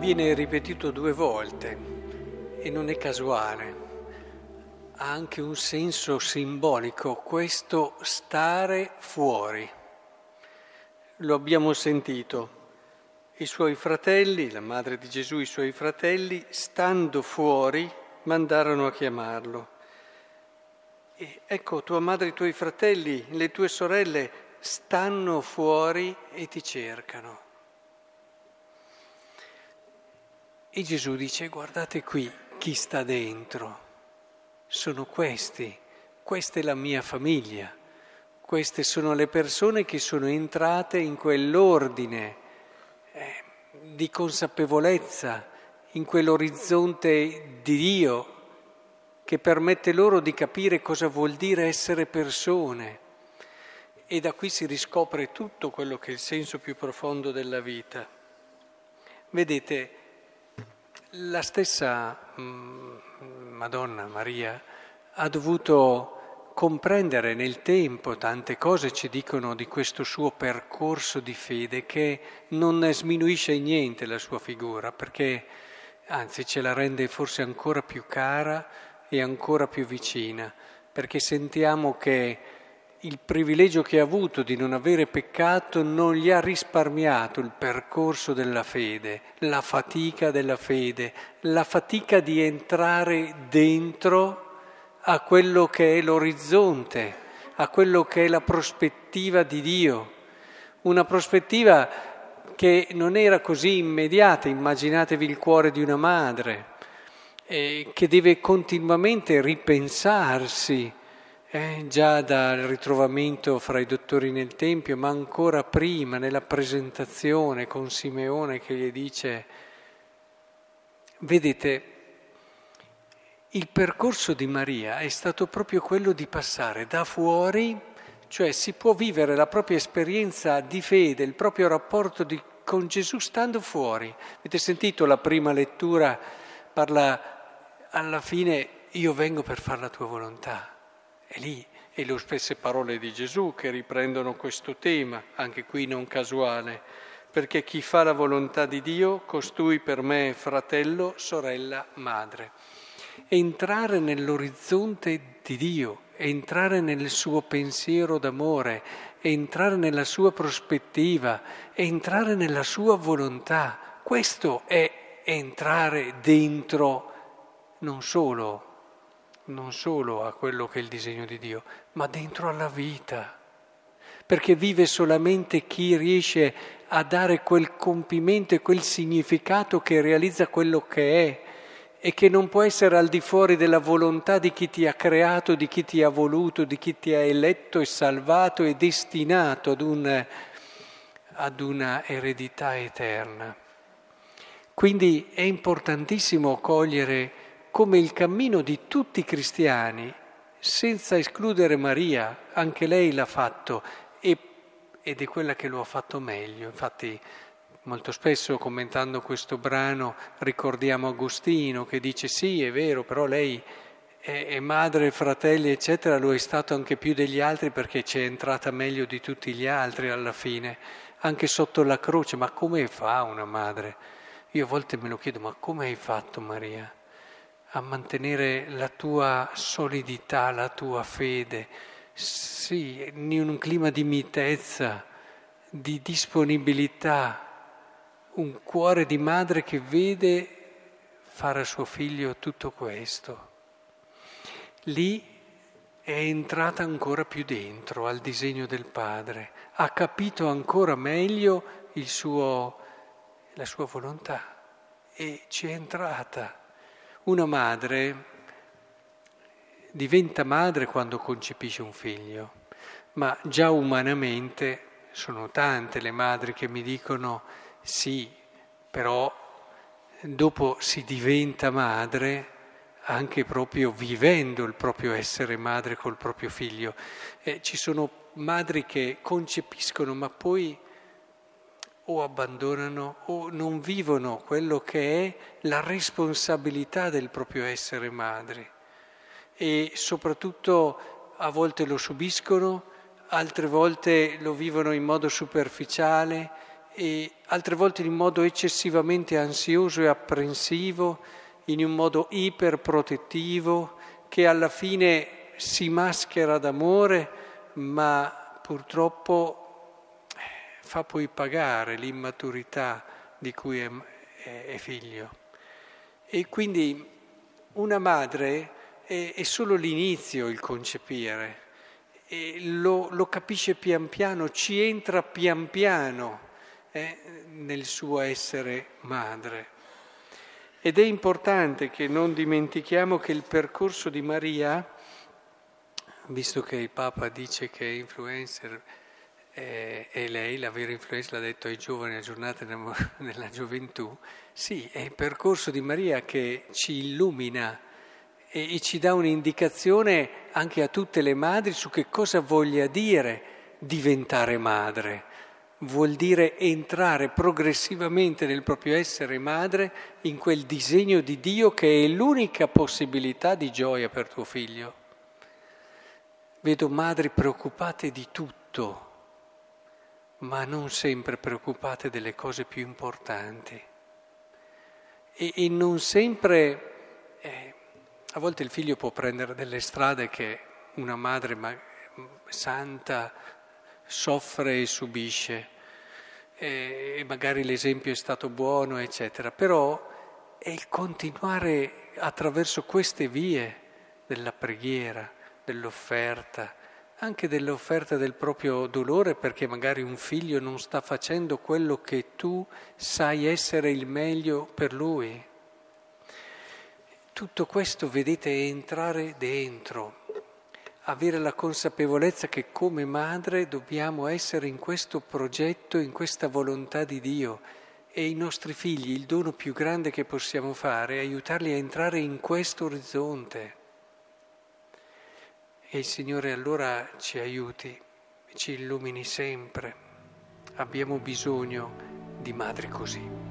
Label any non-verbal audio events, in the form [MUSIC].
viene ripetuto due volte e non è casuale, ha anche un senso simbolico questo stare fuori. Lo abbiamo sentito. I suoi fratelli, la madre di Gesù, i suoi fratelli, stando fuori, mandarono a chiamarlo. E ecco, tua madre i tuoi fratelli, le tue sorelle stanno fuori e ti cercano. E Gesù dice, guardate qui chi sta dentro. Sono questi, questa è la mia famiglia, queste sono le persone che sono entrate in quell'ordine eh, di consapevolezza, in quell'orizzonte di Dio che permette loro di capire cosa vuol dire essere persone. E da qui si riscopre tutto quello che è il senso più profondo della vita. Vedete, la stessa mm, Madonna Maria ha dovuto comprendere nel tempo tante cose, ci dicono di questo suo percorso di fede che non sminuisce in niente la sua figura, perché anzi ce la rende forse ancora più cara e ancora più vicina, perché sentiamo che il privilegio che ha avuto di non avere peccato non gli ha risparmiato il percorso della fede, la fatica della fede, la fatica di entrare dentro a quello che è l'orizzonte, a quello che è la prospettiva di Dio. Una prospettiva che non era così immediata, immaginatevi il cuore di una madre, eh, che deve continuamente ripensarsi eh, già dal ritrovamento fra i dottori nel Tempio, ma ancora prima nella presentazione con Simeone che gli dice, vedete, il percorso di Maria è stato proprio quello di passare da fuori, cioè si può vivere la propria esperienza di fede, il proprio rapporto di, con Gesù stando fuori. Avete sentito la prima lettura, parla alla fine, io vengo per fare la tua volontà. È lì, e le spesse parole di Gesù che riprendono questo tema, anche qui non casuale, perché chi fa la volontà di Dio, costui per me è fratello, sorella, madre. Entrare nell'orizzonte di Dio, entrare nel suo pensiero d'amore, entrare nella sua prospettiva, entrare nella sua volontà, questo è entrare dentro non solo non solo a quello che è il disegno di Dio, ma dentro alla vita. Perché vive solamente chi riesce a dare quel compimento e quel significato che realizza quello che è e che non può essere al di fuori della volontà di chi ti ha creato, di chi ti ha voluto, di chi ti ha eletto e salvato e destinato ad, un, ad una eredità eterna. Quindi è importantissimo cogliere come il cammino di tutti i cristiani, senza escludere Maria, anche lei l'ha fatto e, ed è quella che lo ha fatto meglio. Infatti molto spesso commentando questo brano ricordiamo Agostino che dice sì, è vero, però lei è, è madre, fratelli, eccetera, lo è stato anche più degli altri perché ci è entrata meglio di tutti gli altri alla fine, anche sotto la croce. Ma come fa una madre? Io a volte me lo chiedo, ma come hai fatto Maria? A mantenere la tua solidità, la tua fede, sì, in un clima di mitezza, di disponibilità, un cuore di madre che vede fare a suo figlio tutto questo. Lì è entrata ancora più dentro al disegno del padre, ha capito ancora meglio suo, la sua volontà e ci è entrata. Una madre diventa madre quando concepisce un figlio, ma già umanamente sono tante le madri che mi dicono sì, però dopo si diventa madre anche proprio vivendo il proprio essere madre col proprio figlio. Eh, ci sono madri che concepiscono ma poi o abbandonano o non vivono quello che è la responsabilità del proprio essere madri e soprattutto a volte lo subiscono, altre volte lo vivono in modo superficiale e altre volte in modo eccessivamente ansioso e apprensivo, in un modo iperprotettivo, che alla fine si maschera d'amore, ma purtroppo fa poi pagare l'immaturità di cui è, è, è figlio. E quindi una madre è, è solo l'inizio il concepire, lo, lo, capisce pian piano, ci entra pian piano eh, nel suo essere madre. Ed è importante che non dimentichiamo che il percorso di Maria, visto che il Papa dice che è influencer, è, è lei, la vera influenza l'ha detto ai giovani aggiornati nella, [LAUGHS] nella gioventù, sì, è il percorso di Maria che ci illumina e, e ci dà un'indicazione anche a tutte le madri su che cosa voglia dire diventare madre. Vuol dire entrare progressivamente nel proprio essere madre in quel disegno di Dio che è l'unica possibilità di gioia per tuo figlio. Vedo madri preoccupate di tutto, ma non sempre preoccupate delle cose più importanti. E, e non sempre, eh, a volte il figlio può prendere delle strade che una madre ma, santa soffre e subisce e magari l'esempio è stato buono, eccetera, però è il continuare attraverso queste vie della preghiera, dell'offerta, anche dell'offerta del proprio dolore perché magari un figlio non sta facendo quello che tu sai essere il meglio per lui. Tutto questo, vedete, entrare dentro, avere la consapevolezza che come madre dobbiamo essere in questo progetto, in questa volontà di Dio e i nostri figli, il dono più grande che possiamo fare è aiutarli a entrare in questo orizzonte. E il Signore allora ci aiuti, ci illumini sempre. Abbiamo bisogno di madri così.